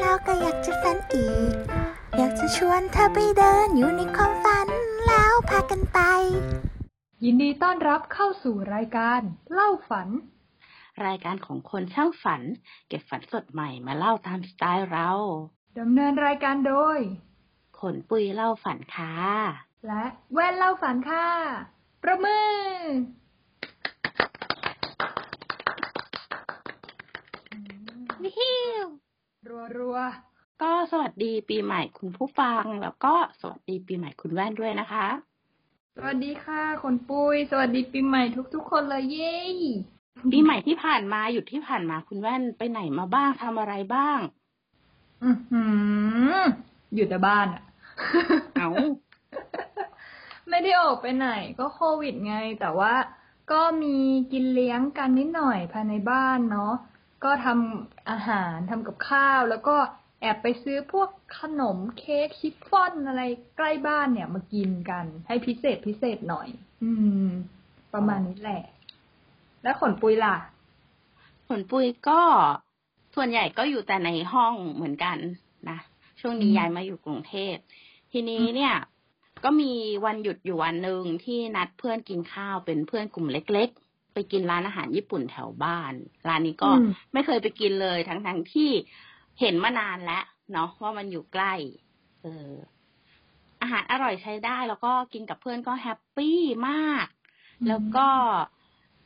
แล้วก็อยากจะฝันอีก อยากจะชวนเธอไปเดินอยู่ในความฝันแล้วพากันไป ยินดีต้อนรับเข้าสู่รายการเล่าฝัน รายการของคนช่างฝัน เก็บฝันสดใหม่มาเล่าตามสไตล์เราดำเนินรายการโดย ขนปุยเล่าฝันค่ะ และแว่นเล่าฝันค่ะ ประมือรัว รัวก็สวัสดีปีใหม่คุณผู้ฟัง แล้วก็สวัสดีปีใหม่คุณแว่นด้วยนะคะๆสวัสดีค่ะคนปุยสวัสดีปีใหม่ทุกๆ คนเลยเย้ปีใหม่ที่ผ่านมาหยุดที่ผ่านมาคุณแว่นไปไหนมาบ้างทำอะไรบ้าง อือหืออยู่แต่บ้านอะเอาไม่ได้ออกไปไหนก็โควิดไง แต่ว่าก็มีกินเลี้ยงกันนิดหน่อยภายในบ้านเนาะ ก็ทำอาหารทำกับข้าว แล้วก็แอบไปซื้อพวกขนมเค้กชิฟฟ่อนอะไรใกล้บ้านเนี่ยมากินกัน ให้พิเศษพิเศษหน่อย อืม ประมาณนี้แหละ แล้วขนปุยล่ะ ขนปุยก็ส่วนใหญ่ก็อยู่แต่ในห้องเหมือนกันนะช่วงนี้อืมย้ายมาอยู่กรุงเทพทีนี้เนี่ย ก็มีวันหยุดอยู่วันหนึ่งที่นัดเพื่อนกินข้าวเป็นเพื่อนกลุ่มเล็กๆ ไปกินร้านอาหารญี่ปุ่นแถวบ้าน ร้านนี้ก็อืมไม่เคยไปกินเลยทั้งๆทที่เห็นมานานแล้วเนาะว่ามันอยู่ใกล้ เออ อาหารอร่อยใช้ได้ แล้วก็กินกับเพื่อนก็ happy มาก แล้วก็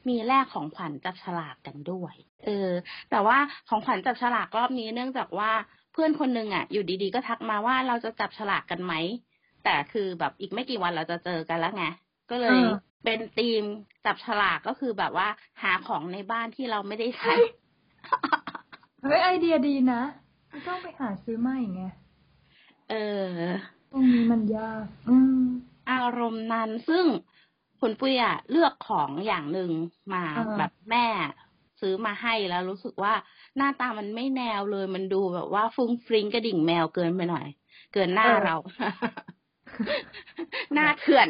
มีแลกของขวัญจับฉลากกันด้วย เออ แต่ว่าของขวัญจับฉลากรอบนี้เนื่องจากว่าเพื่อนคนหนึ่งอะ อยู่ดีๆก็ทักมาว่าเราจะจับฉลากกันไหมแต่คือแบบอีกไม่กี่วันเราจะเจอกันแล้วไง ก็เลยเออเป็นธีมจับฉลากก็คือแบบว่า หาของในบ้านที่เราไม่ได้ใช้เฮ้ยไอเดียดีนะไม่ต้องไปหาซื้อใหม่ไงเออตรงนี้มันยากอืมอารมณ์นั้นซึ่งคุณปุ้ยอะเลือกของอย่างหนึ่งมาอ่าแบบแม่ซื้อมาให้แล้วรู้สึกว่าหน้าตามันไม่แนวเลยมันดูแบบว่าฟุ้งฟริ้งกระดิ่งแมวเกินไปหน่อย เกินหน้าเรา หน้าเถื่อน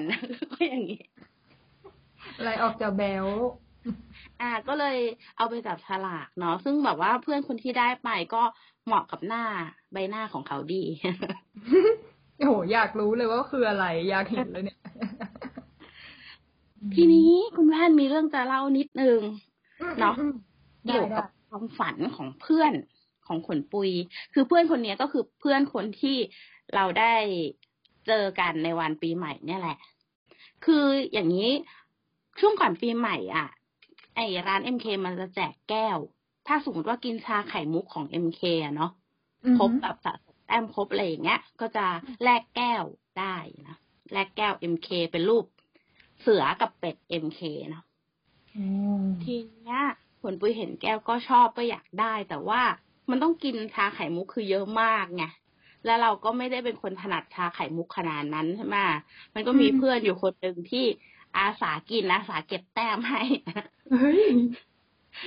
ก็อย่างนี้อะไรออกจากแบลอ่า ก็เลยเอาไปจับฉลากเนาะซึ่งแบบว่าเพื่อนคนที่ได้ไปก็เหมาะกับหน้าใบหน้าของเขาดีโอ้โหอยากรู้เลยว่าคืออะไร อยากเห็นเลยเนี่ย ทีนี้คุณแว่นมีเรื่องจะเล่านิดนึงเนาะได้เกี่ยวกับความฝันของเพื่อนของขนปุย คือเพื่อนคนนี้ก็คือเพื่อนคนที่เราได้ เจอกันในวันปีใหม่เนี่ยแหละ คืออย่างนี้ช่วงก่อนปีใหม่อะ ไอร้านเอ็มเคมันจะแจกแก้ว ถ้าสมมติว่ากินชาไข่มุกของเอ็มเคอะเนาะอืมครบแบบสะสมแต้มครบอะไรอย่างเงี้ย ก็จะแลกแก้วได้นะแลกแก้ว MK เป็นรูปเสือกับเป็ด MK เนาะอืมทีเนี้ยผลปุยเห็นแก้วก็ชอบก็อยากได้ แต่ว่ามันต้องกินชาไข่มุกคือเยอะมากไง แล้วเราก็ไม่ได้เป็นคนถนัดชาไข่มุกขนาดนั้นใช่ไหมมันก็มีเพื่อนอยู่คนหนึ่งที่อาสากินอาสาเก็บแต้มให้เฮ้ย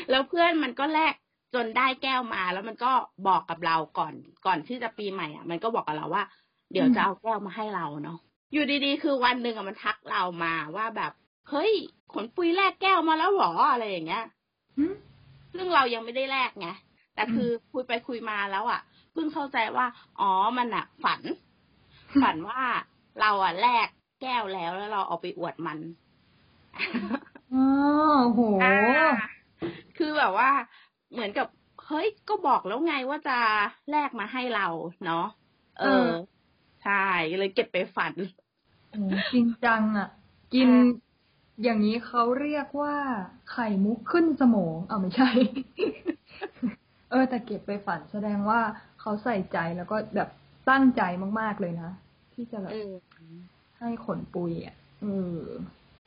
แล้วเพื่อนมันก็แลกจนได้แก้วมา แล้วมันก็บอกกับเราก่อน ก่อนที่จะปีใหม่อะมันก็บอกกับเราว่า เดี๋ยวอืมจะเอาแก้วมาให้เราเนาะอยู่ดีๆ คือวันหนึ่งอะมันทักเรามาว่าแบบเฮ้ยขนปุยแลกแก้วมาแล้วเหรออะไรอย่างเงี้ยหืมซึ่งเรายังไม่ได้แลกไงแต่คือคุยไปคุยมาแล้วอะ เพิ่งเข้าใจว่า อ๋อมันอะฝัน ฝันว่าเราอะแลกแก้วแล้วแล้วเราเอาไปอวดมันอ๋อโหอ่าคือแบบว่า เหมือนกับเฮ้ยก็บอกแล้วไงว่าจะแลกมาให้เราเนาะเอเอออใช่เลยเก็บไปฝันโหจริงจังอะ กินอ่าอย่างนี้เขาเรียกว่าไข่มุกขึ้นสมอง เอาไม่ใช่ เออแต่เก็บไปฝันแสดงว่า เขาใส่ใจแล้วก็แบบตั้งใจมาก ๆ เลยนะ ที่จะแบบเออให้ขนปุยอะเออ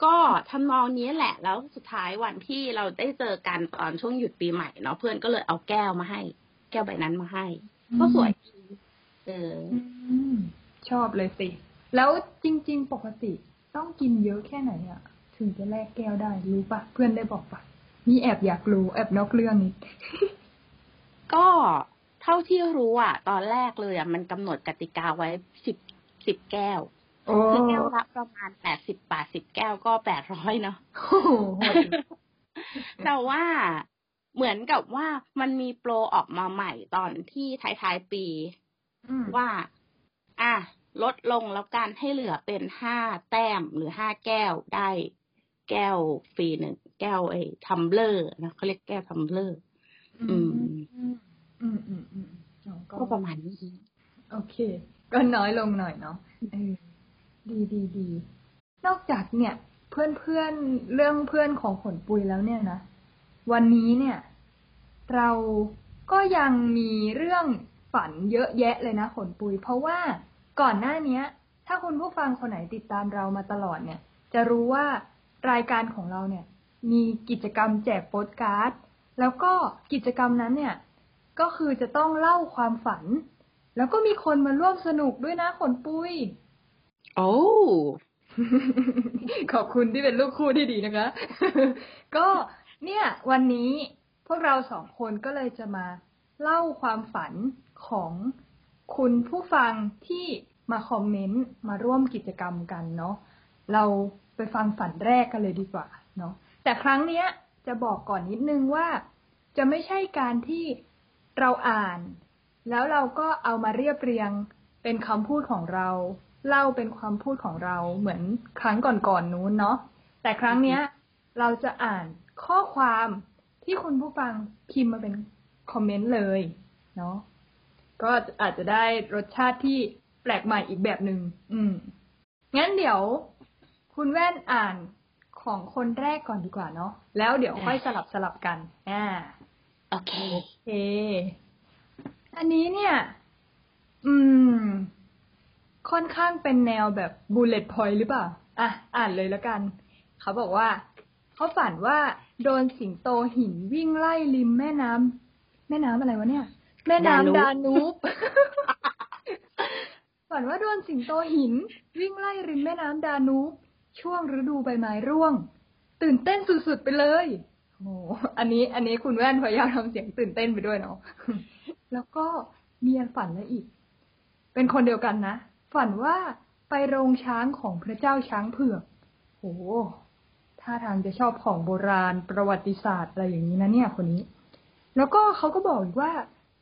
ก็ทำนองนี้แหละ แล้วสุดท้ายวันที่เราได้เจอกันตอนช่วงหยุดปีใหม่เนาะเพื่อนก็เลยเอาแก้วมาให้ แก้วใบนั้นมาให้ ก็สวยดีเอออืมชอบเลยสิ แล้วจริง ๆ ปกติต้องกินเยอะแค่ไหนอะถึงจะแลกแก้วได้รู้ปะเพื่อนได้บอกปะนี่แอบอยากรู้แอบนอกเรื่องนิดก็ เท่าที่รู้อะ ตอนแรกเลยอะมันกำหนดกติกาไว้สิบสิบแก้วโอ้คือแก้วละประมาณแปดสิบบาทสิบแก้วก็แปดร้อยเนาะโหโหดแต่ว่าเหมือนกับว่ามันมีโปรออกมาใหม่ตอนที่ท้ายๆปีอืมว่า อะลดลงแล้วกันให้เหลือเป็นห้าแต้มหรือห้าแก้วได้แก้วฟรีหนึ่งแก้วไอ้ tumbler นะเขาเรียกแก้ว tumbler อืม อืมอืมอืมอืมก็ประมาณนี้โอเค ก็น้อยลงหน่อยเนาะดีดีดีนอกจากเนี่ย เพื่อนเพื่อนเรื่องเพื่อนของขนปุยแล้วเนี่ยนะวันนี้เนี่ย เราก็ยังมีเรื่องฝันเยอะแยะเลยนะขนปุย เพราะว่าก่อนหน้าเนี้ย ถ้าคุณผู้ฟังคนไหนติดตามเรามาตลอดเนี่ย จะรู้ว่ารายการของเราเนี่ย มีกิจกรรมแจกโปสการ์ด แล้วก็กิจกรรมนั้นเนี่ย ก็คือจะต้องเล่าความฝัน แล้วก็มีคนมาร่วมสนุกด้วยนะขนปุยโอ้ขอบคุณที่เป็นลูกคู่ที่ดีนะคะ ก็เนี่ย วันนี้พวกเราสองคนก็เลยจะมาเล่าความฝันของคุณผู้ฟังที่มาคอมเมนต์มาร่วมกิจกรรมกันเนาะเราไปฟังฝันแรกกันเลยดีกว่าเนาะแต่ครั้งเนี้ยจะบอกก่อนนิดนึงว่า จะไม่ใช่การที่ เราอ่าน แล้วเราก็เอามาเรียบเรียงเป็นคำพูดของเรา เล่าเป็นความพูดของเราเหมือนครั้งก่อนๆนู้นเนาะแต่ครั้งเนี้ย เราจะอ่านข้อความที่คุณผู้ฟังพิมพ์มาเป็นคอมเมนต์เลยเนาะก็อาจจะได้รสชาติที่แปลกใหม่อีกแบบหนึง่งอืม งั้นเดี๋ยว คุณแว่นอ่านของคนแรกก่อนดีกว่าเนาะแล้วเดี๋ยวค่อยสลับสลับกัน อ่า โอเคโอเคอันนี้เนี่ย อืม ค่อนข้างเป็นแนวแบบ bullet point หรือเปล่า อะ อ่านเลยแล้วกัน เขาบอกว่า เขาฝันว่าโดนสิงโตหินวิ่งไล่ริมแม่น้ำำ แม่น้ำอะไรวะเนี่ย แม่น้ำดาดานูนูบ ฝันว่าโดนสิงโตหิน วิ่งไล่ริมแม่น้ำดานูบ ช่วงฤดูใบไม้ร่วง ตื่นเต้นสุดๆไปเลย โอ้โหอันนี้ อันนี้คุณแว่นพยายามทำเสียงตื่นเต้นไปด้วยเนาะแล้วก็มีอันฝันแล้วอีก เป็นคนเดียวกันนะ ฝันว่าไปโรงช้างของพระเจ้าช้างเผือกโหท่าทางจะชอบของโบราณประวัติศาสตร์อะไรอย่างนี้นะเนี่ยคนนี้ แล้วก็เขาก็บอกอีกว่า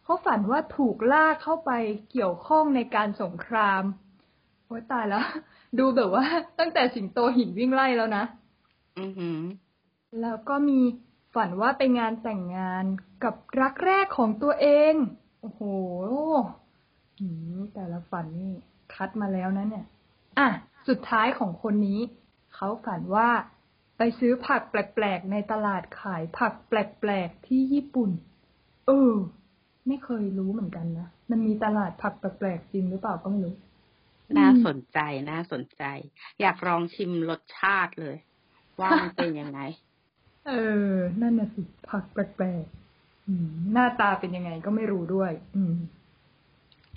เขาฝันว่าถูกลากเข้าไปเกี่ยวข้องในการสงครามโอ้ยตายแล้ว ดูแบบว่า ตั้งแต่สิงโตหินวิ่งไล่แล้วนะ อือหือ แล้วก็มีฝันว่าไปงานแต่งงานกับรักแรกของตัวเอง โอ้โหแต่ละฝันนี่คัดมาแล้วนะเนี่ย อะ สุดท้ายของคนนี้ เขาฝันว่าไปซื้อผักแปลกๆ ในตลาดขายผักแปลกๆ ที่ญี่ปุ่น เออ ไม่เคยรู้เหมือนกันนะ มันมีตลาดผักแปลกๆ จริงหรือเปล่าก็ไม่รู้ น่าสนใจ น่าสนใจ อยากลองชิมรสชาติเลย ว่ามันเป็นยังไง เออ นั่นน่ะสิ ผักแปลกๆอืมหน้าตาเป็นยังไงก็ไม่รู้ด้วย อืม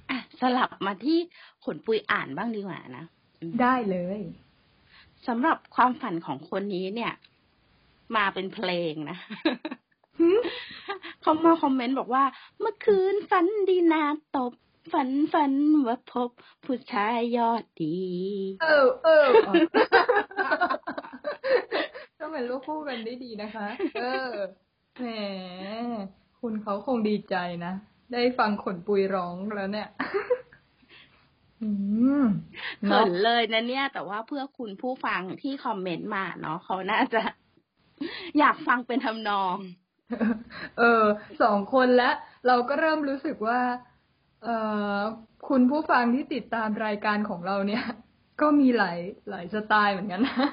อะสลับมาที่ขนปุยอ่านบ้างดีกว่านะอืมได้เลยสำหรับความฝันของคนนี้เนี่ย มาเป็นเพลงนะเขามาคอมเมนต์บอกว่า เมื่อคืนฝันดีนาตบ ฝันฝันว่าพบ ผู้ชายยอดดี เออเออ ต้องเป็นลูกคู่กันได้ดีนะคะ เออ แหม คุณเขาคงดีใจนะ ได้ฟังขนปุยร้องแล้วเนี่ยอืมเขิเนาะนเลยนะเนี่ย แต่ว่าเพื่อคุณผู้ฟังที่คอมเมนต์มาเนาะเขาน่าจะ อยากฟังเป็นทำนอง เออสองคนแล้ว เราก็เริ่มรู้สึกว่า เออคุณผู้ฟังที่ติดตามรายการของเราเนี่ย ก็มีหลายหลายสไตล์เหมือนกันนะ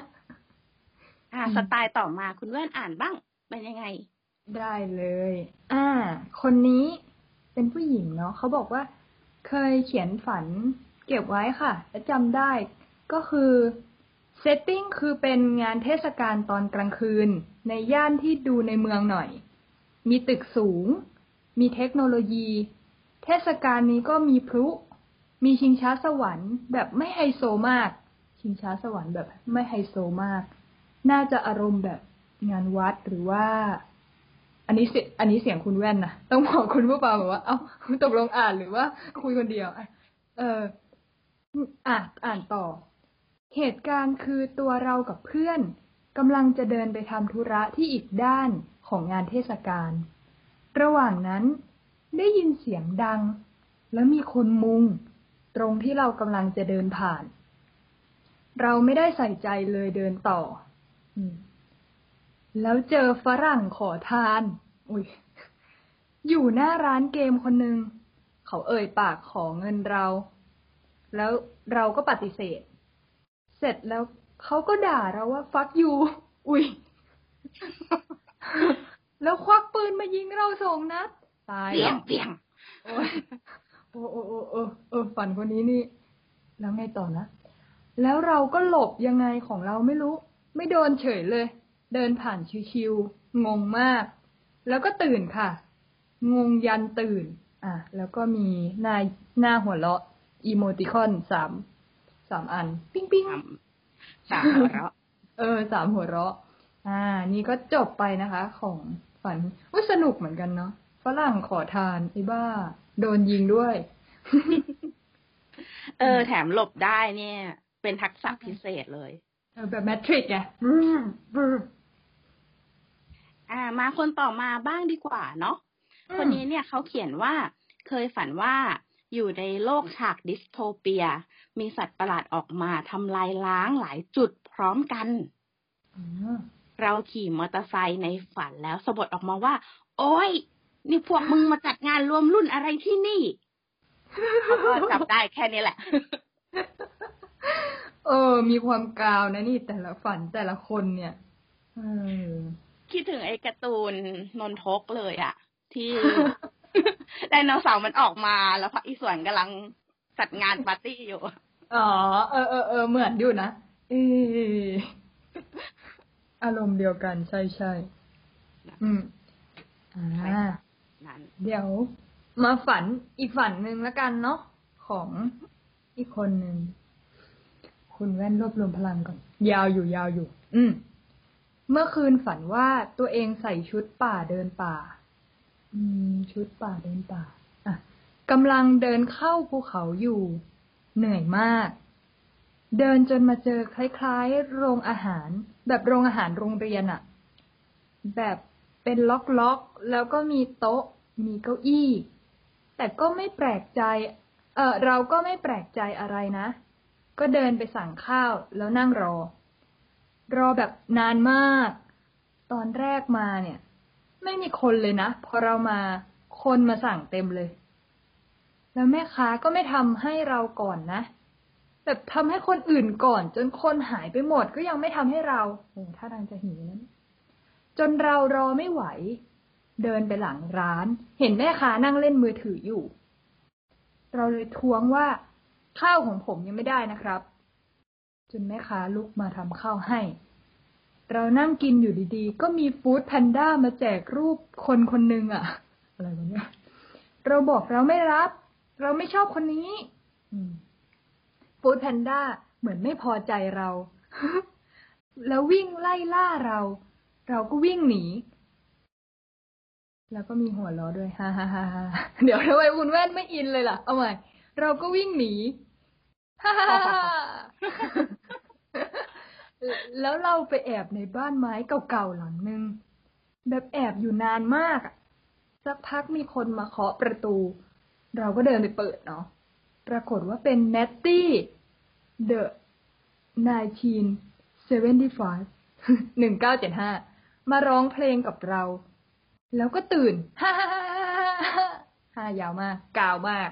อ่าอืมสไตล์ต่อมาคุณแว่นอ่านบ้าง เป็นยังไง ได้เลย อ่า คนนี้เป็นผู้หญิงเนาะเขาบอกว่า เคยเขียนฝันเก็บไว้ค่ะ และจำได้ก็คือ setting คือเป็นงานเทศกาลตอนกลางคืน ในย่านที่ดูในเมืองหน่อย มีตึกสูง มีเทคโนโลยี เทศกาลนี้ก็มีพลุ มีชิงช้าสวรรค์แบบไม่ไฮโซมาก ชิงช้าสวรรค์แบบไม่ไฮโซมาก น่าจะอารมณ์แบบงานวัดหรือว่า อันนี้เสียอันนี้เสียงคุณแว่นนะต้องบอกคุณผู้ฟังแบบว่า เอ้าตกลงอ่านหรือว่าคุยคนเดียวเอออะอ่านต่อ เหตุการณ์คือตัวเรากับเพื่อนกำลังจะเดินไปทำธุระที่อีกด้านของงานเทศกาล ระหว่างนั้นได้ยินเสียงดัง แล้วมีคนมุง ตรงที่เรากำลังจะเดินผ่าน เราไม่ได้ใส่ใจเลยเดินต่อ แล้วเจอฝรั่งขอทาน อุ้ย อยู่หน้าร้านเกมคนหนึ่ง เขาเอ่ยปากขอเงินเรา แล้วเราก็ปฏิเสธ เสร็จแล้วเขาก็ด่าเราว่าฟักยูอุ้ย แล้วควักปืนมายิงเราสองนัด ตายเปียแล้งวเปียงโอ้ยโอ้โอ้โอ้เออเออฝันคนนี้นี่ แล้วไงต่อนะ แล้วเราก็หลบยังไงของเราไม่รู้ ไม่โดนเฉยเลย เดินผ่านชิวๆงงมาก แล้วก็ตื่นค่ะ งงยันตื่น อะ แล้วก็มีหน้าหน้าหัวเราะ อีโมติคอนสามสามอัน ปิ้งปิ้งสามสามหัวเราะ เออสามหัวเราะ อ่า นี่ก็จบไปนะคะ ของฝันว่าสนุกเหมือนกันเนาะฝรั่งขอทานไอ้บ้า โดนยิงด้วย เออ แถมหลบได้เนี่ย เป็นทักษะพิเศษเลยเออ แบบแมทริกไงบรูบรูอ่า มาคนต่อมาบ้างดีกว่าเนาะคนนี้เนี่ยเขาเขียนว่าเคยฝันว่าอยู่ในโลกฉากดิสโทเปีย มีสัตว์ประหลาดออกมาทำลายล้างหลายจุดพร้อมกันอืมเราขี่มอเตอร์ไซค์ในฝันแล้วสะบดออกมาว่า โอ้ยนี่พวกมึงมาจัดงานรวมรุ่นอะไรที่นี่เขาก็จับได้แค่นี้แหละ เออ มีความกาวนะนี่แต่ละฝันแต่ละคนเนี่ยเออคิดถึงไอ้การ์ตูนนนทกเลยอะที่ไดโนเสาร์มันออกมาแล้วพระอีสวนกำลังจัดงานปาร์ตี้อยู่ อ๋อ เออเออเออเหมือนอยู่นะเอออารมณ์เดียวกันใช่ใช่อืมอ่านั้นเดี๋ยว มาฝันอีกฝันหนึ่งแล้วกันเนาะของอีกคนหนึ่ง คุณแว่นรวบรวมพลังก่อน ยาวอยู่ยาวอยู่ อืม เมื่อคืนฝันว่าตัวเองใส่ชุดป่าเดินป่า อืม ชุดป่าเดินป่า อะกำลังเดินเข้าภูเขาอยู่ เหนื่อยมาก เดินจนมาเจอคล้ายๆ โรงอาหาร แบบโรงอาหารโรงเรียนอะแบบเป็นล็อกๆแล้วก็มีโต๊ะ มีเก้าอี้ แต่ก็ไม่แปลกใจ เออเราก็ไม่แปลกใจอะไรนะ ก็เดินไปสั่งข้าวแล้วนั่งรอ รอแบบนานมาก ตอนแรกมาเนี่ย ไม่มีคนเลยนะ พอเรามาคนมาสั่งเต็มเลย แล้วแม่ค้าก็ไม่ทำให้เราก่อนนะ แบบทำให้คนอื่นก่อน จนคนหายไปหมดก็ยังไม่ทำให้เราโอ้ถ้าทางจะหิวนั้นจนเรารอไม่ไหว เดินไปหลังร้าน เห็นแม่ค้านั่งเล่นมือถืออยู่ เราเลยท้วงว่า ข้าวของผมยังไม่ได้นะครับ จนแม่ค้าลุกมาทำข้าวให้ เรานั่งกินอยู่ดีๆ ก็มีฟู้ดแพนด้ามาแจกรูปคนคนหนึ่งอะอะไรวะเนี่ยเราบอกเราไม่รับ เราไม่ชอบคนนี้ฟู้ดแพนด้าเหมือนไม่พอใจเรา แล้ววิ่งไล่ล่าเรา เราก็วิ่งหนีแล้วก็มีหัวล้อด้วยฮ่าฮ่าฮ่าฮ่าเดี๋ยวทำไมคุณแว่นไม่อินเลยล่ะ เอาใหม่ เราก็วิ่งหนี แล้วเราไปแอบในบ้านไม้เก่าๆหลังนึง แบบแอบอยู่นานมากอะสักพักมีคนมาเคาะประตู เราก็เดินไปเปิดเนาะปรากฏว่าเป็นเนตตี้ The 1975 1975 มาร้องเพลงกับเรา แล้วก็ตื่นฮ่าฮ่าฮ่าฮ่าฮ่ายาวมาก กาวมาก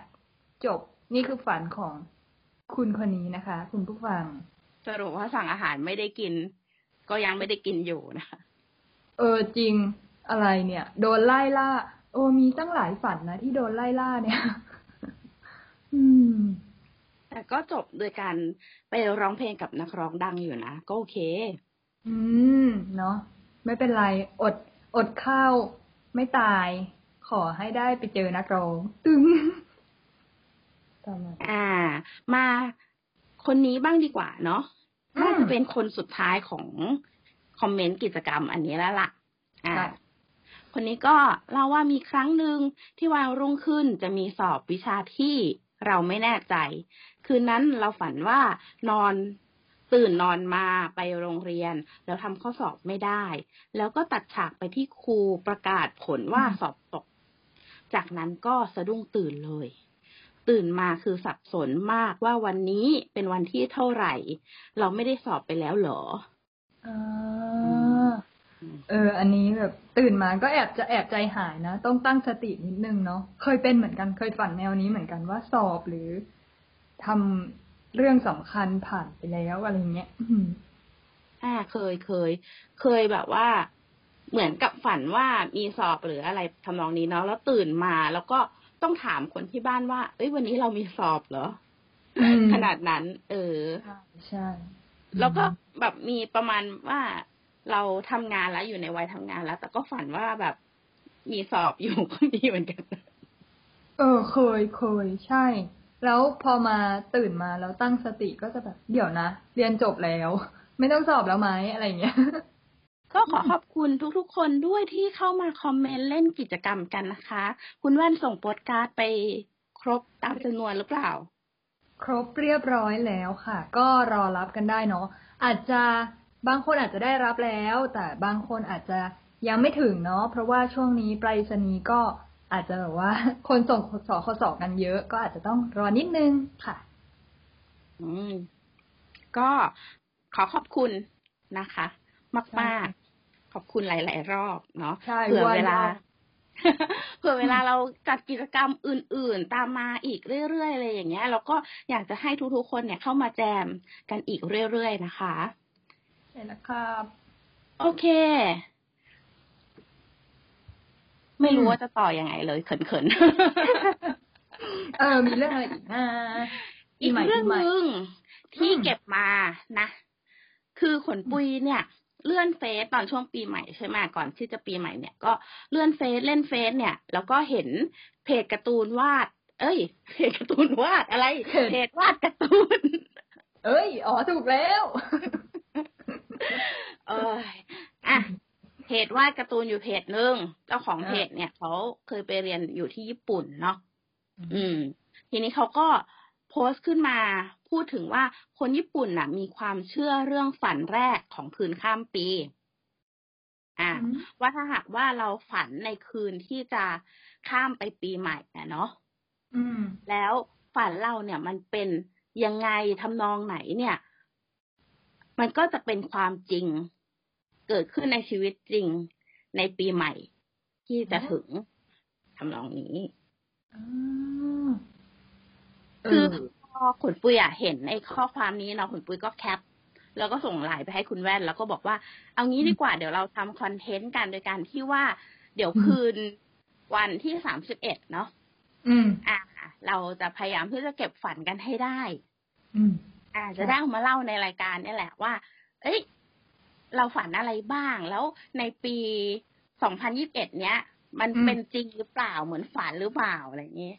จบนี่คือฝันของ คุณคนนี้นะคะ คุณผู้ฟังสรุปว่าสั่งอาหารไม่ได้กิน ก็ยังไม่ได้กินอยู่นะคะเออจริงอะไรเนี่ย โดนไล่ล่า โอ้มีตั้งหลายฝันนะที่โดนไล่ล่าเนี่ย อืม แต่ก็จบโดยการไปร้องเพลงกับนักร้องดังอยู่นะก็โอเค อืม เนาะไม่เป็นไรอดอดข้าวไม่ตาย ขอให้ได้ไปเจอนักร้องตึงต่ อมาอ่า มาคนนี้บ้างดีกว่าเนาะอืมน่าจะเป็นคนสุดท้ายของคอมเมนต์กิจกรรมอันนี้แล้วล่ะ อ่าค่ะคนนี้ก็เล่าว่ามีครั้งหนึ่งที่วันรุ่งขึ้นจะมีสอบวิชาที่เราไม่แน่ใจ คืนนั้นเราฝันว่านอนตื่นนอนมาไปโรงเรียน แล้วทำข้อสอบไม่ได้ แล้วก็ตัดฉากไปที่ครูประกาศผลว่าอืมสอบตก จากนั้นก็สะดุ้งตื่นเลย ตื่นมาคือสับสนมากว่าวันนี้เป็นวันที่เท่าไหร่ เราไม่ได้สอบไปแล้วเหรออ่าเออ อันนี้แบบตื่นมาก็แอบจะแอบใจหายนะ ต้องตั้งสตินิดนึงเนาะเคยเป็นเหมือนกันเคยฝันแนวนี้เหมือนกันว่าสอบหรือทำเรื่องสำคัญผ่านไปแล้วอะไรเงี้ยอืมอ่าเคยเคย เคยแบบว่าเหมือนกับฝันว่ามีสอบหรืออะไรทำนองนี้เนาะแล้วตื่นมาแล้วก็ ต้องถามคนที่บ้านว่า เอ้ยวันนี้เรามีสอบเหรออมขนาดนั้น เออใช่ใช่ แล้วก็แบบมีประมาณว่าเราทำงานแล้วอยู่ในวัยทำงานแล้ว แต่ก็ฝันว่าแบบมีสอบอยู่ก็มีเหมือนกัน เออเคยเคยใช่ แล้วพอมาตื่นมาแล้วตั้งสติก็จะแบบ เดี๋ยวนะ เรียนจบแล้ว ไม่ต้องสอบแล้วไหมอะไรเงี้ย ก็ขอขอบคุณทุกๆ คนด้วยที่เข้ามาคอมเมนต์เล่นกิจกรรมกันนะคะ คุณแว่นส่งโปสการ์ดไปครบตามจำนวนหรือเปล่า ครบเรียบร้อยแล้วค่ะ ก็รอรับกันได้เนาะอาจจะบางคนอาจจะได้รับแล้ว แต่บางคนอาจจะยังไม่ถึงเนาะเพราะว่าช่วงนี้ไปรษณีย์ก็อาจจะแบบว่า คนส่งสอคสอกันเยอะ ก็อาจจะต้องรอนิดนึงค่ะ อืม ก็ขอขอบคุณนะคะ มากๆ ขอบคุณหลาย ๆ รอบเนาะใช่เผื่อเวลาว่าเผื่อเวลาเราจัดกิจกรรมอื่น ๆ ตามมาอีกเรื่อยๆอะไรอย่างเงี้ยเราก็อยากจะให้ทุกๆคนเนี่ยเข้ามาแจมกันอีกเรื่อยๆนะคะใช่นะครับ โอเค ไม่รู้อืมว่าจะต่อยังไงเลยเขินเออ มีเรื่องอะไรอีกนะๆอีกเรื่องหนึ่งที่อืมเก็บมานะ คือขนปุยเนี่ย เลื่อนเฟซตอนช่วงปีใหม่ใช่ไหมก่อนที่จะปีใหม่เนี่ยก็เลื่อนเฟซเล่นเฟซเนี่ย แล้วก็เห็นเพจการ์ตูนวาด เอ้ย เพจการ์ตูนวาดอะไร เพจวาดการ์ตูน เอ้ยอ๋อถูกแล้วเอออะเพจวาดการ์ตูนอยู่เพจหนึ่งเจ้าของอ่าเพจเนี่ยเขาเคยไปเรียนอยู่ที่ญี่ปุ่นเนาะอืม ทีนี้เขาก็ โพสต์ขึ้นมาพูดถึงว่าคนญี่ปุ่นน่ะ มีความเชื่อเรื่องฝันแรกของคืนข้ามปี อ่าอืมว่าถ้าหากว่าเราฝันในคืนที่จะข้ามไปปีใหม่นะเนาะอืมแล้วฝันเราเนี่ยมันเป็นยังไงทำนองไหนเนี่ย มันก็จะเป็นความจริง เกิดขึ้นในชีวิตจริงในปีใหม่ที่จะถึงทำนองนี้อ่าเคือพอขุนปุยอะเห็นไอ้ข้อความนี้เนาะขุนปุยก็แคป แล้วก็ส่งไลน์ไปให้คุณแว่น แล้วก็บอกว่า เอางี้ดีกว่าเดี๋ยวเราทำคอนเทนต์กันโดยการที่ว่า เดี๋ยวคืนวันที่สามสิบเอ็ดเนาะอืม อ่า เราจะพยายามที่จะเก็บฝันกันให้ได้ อืม อ่า จะได้เอามาเล่าในรายการเนี่ยแหละว่า เอ้ย เราฝันอะไรบ้าง แล้วในปีสองพันยิบเอ็ดเนี้ย มันอืมเป็นจริงหรือเปล่าเหมือนฝันหรือเปล่าอะไรอย่างนี้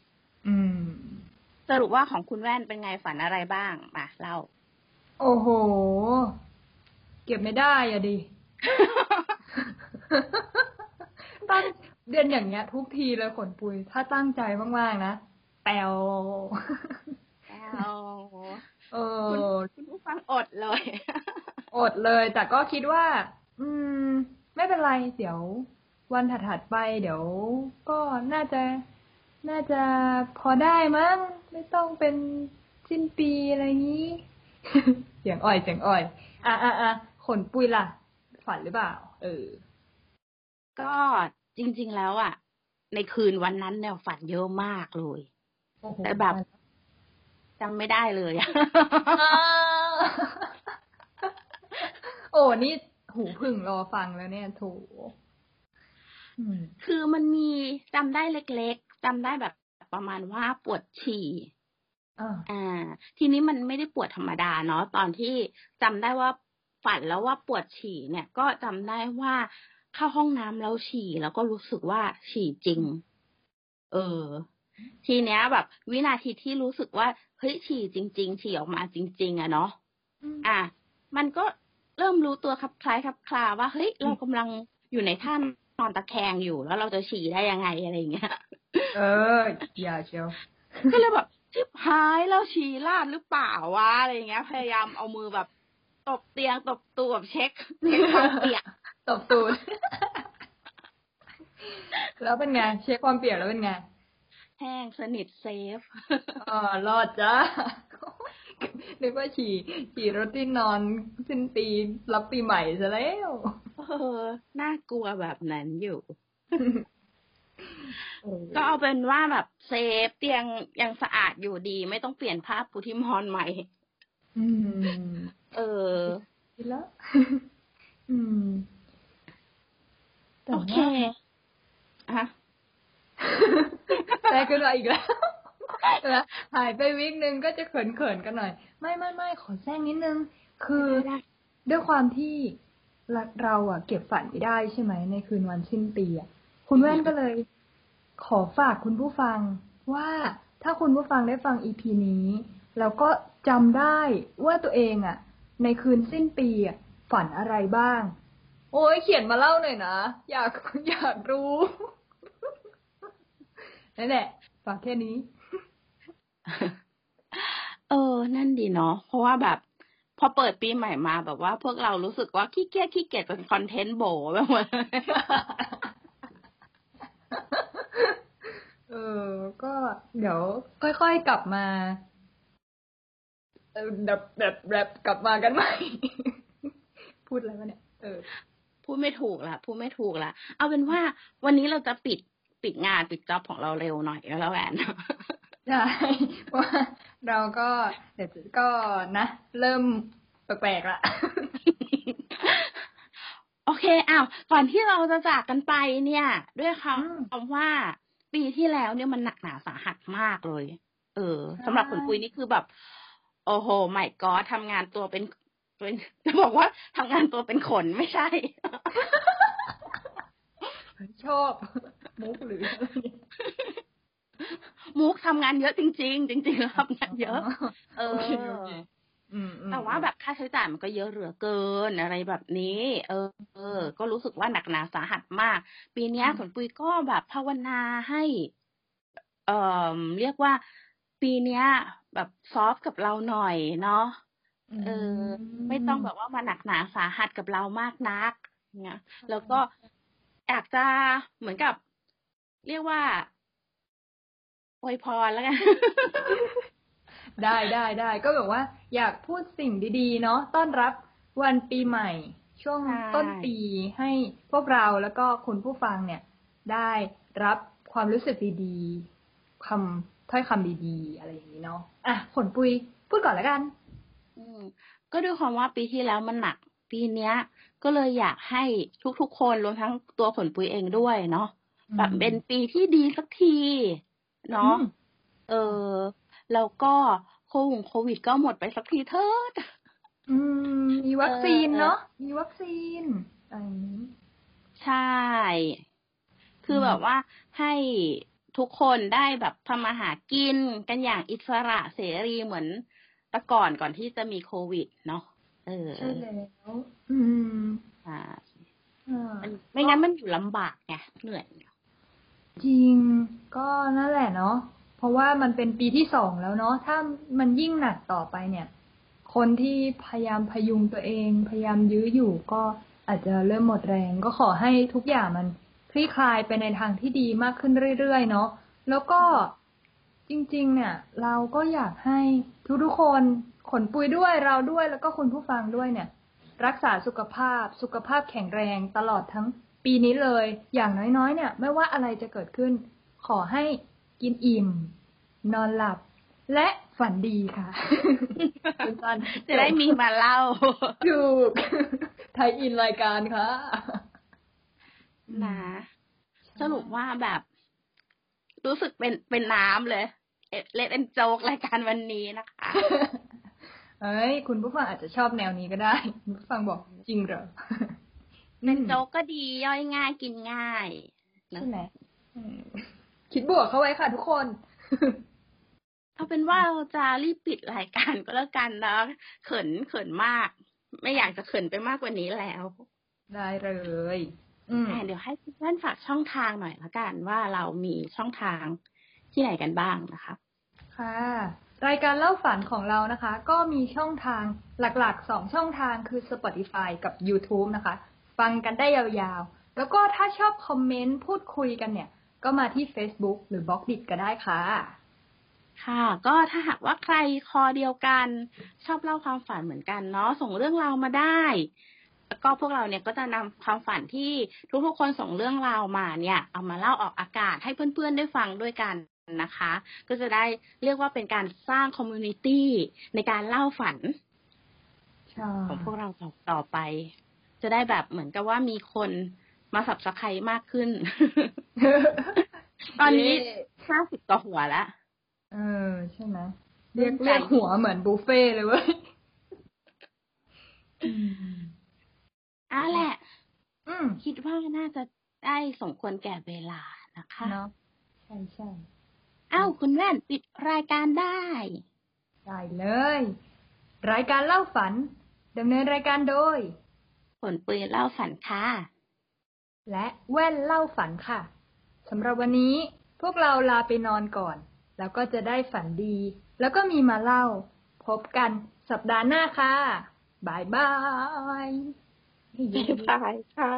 อืม สรุปว่าของคุณแว่นเป็นไงฝันอะไรบ้างมาเล่า โอ้โห เก็บไม่ได้อะดิ ตั้งเดือนอย่างเงี้ย ทุกทีเลยขนปุย ถ้าตั้งใจมากๆนะแปลวแล้วเอคุณอคุณผู้ฟังอดเลย อดเลย แต่ก็คิดว่า อืม ไม่เป็นไร เดี๋ยว วันถัดๆไป เดี๋ยว ก็น่าจะ น่าจะพอได้มั้ง ไม่ต้องเป็นสิ้นปีอะไรงี้เสียงอ่อยเสียงอ่อย อะอะอะขนปุยล่ะ ฝันหรือเปล่า เออ ก็จริง ๆ แล้วอะ ในคืนวันนั้นเนี่ยฝันเยอะมากเลยโอ้โหแต่แบบจำไม่ได้เลยอะอ้าวโอ้นี่หูผึ่งรอฟังแล้วเนี่ยโถอืมคือมันมีจำได้เล็กๆ จำได้แบบประมาณว่าปวดฉี่อ่าอ่า ทีนี้มันไม่ได้ปวดธรรมดาเนาะตอนที่จำได้ว่าฝันแล้วว่าปวดฉี่เนี่ย ก็จำได้ว่าเข้าห้องน้ำแล้วฉี่ แล้วก็รู้สึกว่าฉี่จริง เออ ทีเนี้ยแบบ วินาทีที่รู้สึกว่าเฮ้ยฉี่จริง ๆ ฉี่ออกมาจริง ๆอะเนาะอะมันก็เริ่มรู้ตัวครับคล้ายครับคลาว่าเฮ้ยเรากำลังอยู่ในท่านอนตะแคงอยู่แล้วเราจะฉี่ได้ยังไงอะไรอย่างเงี้ย เอออย่าเชียวก็เลยแบบชิบหายแล้วฉี่ราดหรือเปล่าวะอะไรอย่างเงี้ย พยายามเอามือแบบตบเตียงตบตัวแบบเช็คเช็คความเปียกตบตูดเอแล้วเป็นไงเช็คความเปียกแล้วเป็นไงแห้งสนิท safe อ๋อรอดจ้านึกว่าฉี่ฉี่รถที่นอนสิ้นปีรับปีใหม่ซะแล้วเออน่ากลัวแบบนั้นอยู่ ก็เอาเป็นว่าแบบเซฟเตียงยังสะอาดอยู่ดี ไม่ต้องเปลี่ยนผ้าปูที่มอนใหม่อืมเออดีแล้วอืมแต่โอว่าเคอะได้ขึ้นมาอีกแล้วนะหายไปวิกหนึ่งก็จะเขินๆกันหน่อย ไม่ไม่ไม่ขอแซงนิดนึง คือด้วยความที่เราเราอะเก็บฝันไม่ได้ใช่ไหมในคืนวันสิ้นปีอะคุณแว่นก็เลย ขอฝากคุณผู้ฟังว่าถ้าคุณผู้ฟังได้ฟังอีพีนี้ แล้วก็จำได้ว่าตัวเองอะในคืนสิ้นปีอะฝันอะไรบ้าง โอ้ยเขียนมาเล่าหน่อยนะ อยากอยากรู้นั่นแหละฝากแค่นี้ เออ นั่นดีเนาะเพราะว่าแบบพอเปิดปีใหม่มาแบบว่า พวกเรารู้สึกว่าขี้เกียจขี้เกียจเป็นคอนเทนต์โบไปหมด เลยเออ ก็เดี๋ยวค่อยๆกลับมาเออแบบแบบแบบกลับมากันใหม่ พูดอะไรวะเนี่ย เออ พูดไม่ถูกละพูดไม่ถูกละเอาเป็นว่าวันนี้เราจะปิดปิดงานปิดจ็อบของเราเร็วหน่อยก็แล้วกันใช่เพราะว่าเราก็เดี๋ยวก็นะ เริ่มแปลกๆละโอเคอ้าวก่อนที่เราจะจากกันไปเนี่ย ด้วยคอืมำคำว่า ปีที่แล้วเนี่ยมันหนักหนาสาหัสมากเลย เออสำหรับใช่คุณปุ้ยนี่คือแบบ โอ้โหไม่ก็ทำงานตัวเป็นเป็นจะบอกว่าทำงานตัวเป็นขนไม่ใช่ชอบ มุกหรืออะไรเนี่ยมุกทำงานเยอะจริง ๆ จริงๆแล้วทำงานเยอะ เอโอ แต่ว่าแบบค่าใช้จ่ายมันก็เยอะเหลือเกินอะไรแบบนี้ เออเออก็รู้สึกว่าหนักหนาสาหัสมาก ปีนี้ยอืมฝนปุยก็แบบภาวนาให้ เอ่อเรียกว่าปีนี้แบบซอฟกับเราหน่อยเนาะเออ ไม่ต้องแบบว่ามาหนักหนาสาหัสกับเรามากนักเนี่ยแล้วก็อยากจะเหมือนกับ เรียกว่าอวยพรแล้วกัน ได้ได้ได้ก็แบบว่า อยากพูดสิ่งดีๆ เนาะต้อนรับวันปีใหม่ ช่วงใช่ต้นปีให้พวกเราแล้วก็คุณผู้ฟังเนี่ย ได้รับความรู้สึกดีๆคำถ้อยคำดีๆ อะไรอย่างนี้เนาะอะผลปุยพูดก่อนแล้วกัน อืมก็ด้วยความว่าปีที่แล้วมันหนัก ปีเนี้ย ก็เลยอยากให้ทุกๆ คนรวมทั้งตัวผลปุยเองด้วยเนาะแบบเป็นปีที่ดีสักที เนาะอืมเออ แล้วก็โควิดโควิดก็หมดไปสักทีเถิดอืมมีวัคซีนเออเนาะมีวัคซีนอะไรอย่างนี้ใช่ คืออมแบบว่าให้ทุกคนได้แบบทำมาหากินกันอย่างอิสระเสรีเหมือนแต่ก่อนก่อนที่จะมีโควิด เนาะเออใช่แล้วอืมอ่าอ่ามันไม่งั้นมันอยู่ลำบากไงเหนื่อยจริงก็นั่นแหละเนาะ เพราะว่ามันเป็นปีที่สองแล้วเนาะถ้ามันยิ่งหนักต่อไปเนี่ย คนที่พยายามพยุงตัวเอง พยายามยื้ออยู่ก็อาจจะเริ่มหมดแรง ก็ขอให้ทุกอย่างมันคลี่คลายไปในทางที่ดีมากขึ้นเรื่อยๆเนาะแล้วก็จริง ๆ เนี่ย เราก็อยากให้ทุกๆคนขนปุยด้วยเราด้วยแล้วก็คุณผู้ฟังด้วยเนี่ย รักษาสุขภาพสุขภาพแข็งแรงตลอดทั้งปีนี้เลย อย่างน้อยๆ เนี่ย ไม่ว่าอะไรจะเกิดขึ้น ขอให้ กินอิ่ม นอนหลับ และฝันดีค่ะสั้นๆจะได้มีมาเล่าถูกไทยอินรายการค่ะนะสรุปว่าแบบ รู้สึกเป็นเป็นน้ำเลยเอเล่นเป็นโจกรายการวันนี้นะคะเอ้ย คุณผู้ฟังอาจจะชอบแนวนี้ก็ได้คุณผู้ฟังบอกจริงเหรอเป็นโจกก็ดีย่อยง่ายกินง่ายนะใช่ไหมอืม คิดบวกเข้าไว้ค่ะทุกคน เอาเป็นว่าเราจะรีบปิดรายการก็แล้วกันนะเขินเขินมาก ไม่อยากจะเขินไปมากกว่านี้แล้ว ได้เลยอืมอะเดี๋ยวให้เพื่อนฝากช่องทางหน่อยละกันว่าเรามีช่องทางที่ไหนกันบ้างนะคะ ค่ะ รายการเล่าฝันของเรานะคะ ก็มีช่องทางหลักๆสองช่องทางคือ Spotify กับ YouTube นะคะ ฟังกันได้ยาวแล้วก็ถ้าชอบคอมเมนต์พูดคุยกันเนี่ย ก็มาที่ Facebook หรือบล็อกดิก็ได้ค่ะ ค่ะ ก็ถ้าหากว่าใครคอเดียวกัน ชอบเล่าความฝันเหมือนกันเนาะส่งเรื่องราวมาได้แล้วก็พวกเราเนี่ยก็จะนำความฝันที่ทุกๆคนส่งเรื่องราวมาเนี่ย เอามาเล่าออกอากาศให้เพื่อนๆได้ฟังด้วยกันนะคะ ก็จะได้เรียกว่าเป็นการสร้าง community ในการเล่าฝันใช่ของพวกเราต่อต่อไป จะได้แบบเหมือนกับว่ามีคน มา subscribe มากขึ้น ตอนนี้เย้ห้าสิบกว่าหัวแล้วเออ ใช่ไหมเรียกเรียกหัวเหมือนบุฟเฟ่ต์เลยเว้ยอะแหละอืมคิดว่าน่าจะได้สมควรแก่เวลานะคะเนาะใช่ใช่อ้าวคุณแว่นปิดรายการได้ ได้เลย รายการเล่าฝันดำเนินรายการโดย ผลปืนเล่าฝันค่ะ และแว่นเล่าฝันค่ะสำหรับวันนี้พวกเราลาไปนอนก่อน แล้วก็จะได้ฝันดี แล้วก็มีมาเล่า พบกันสัปดาห์หน้าค่ะบายบายบายบายค่ะ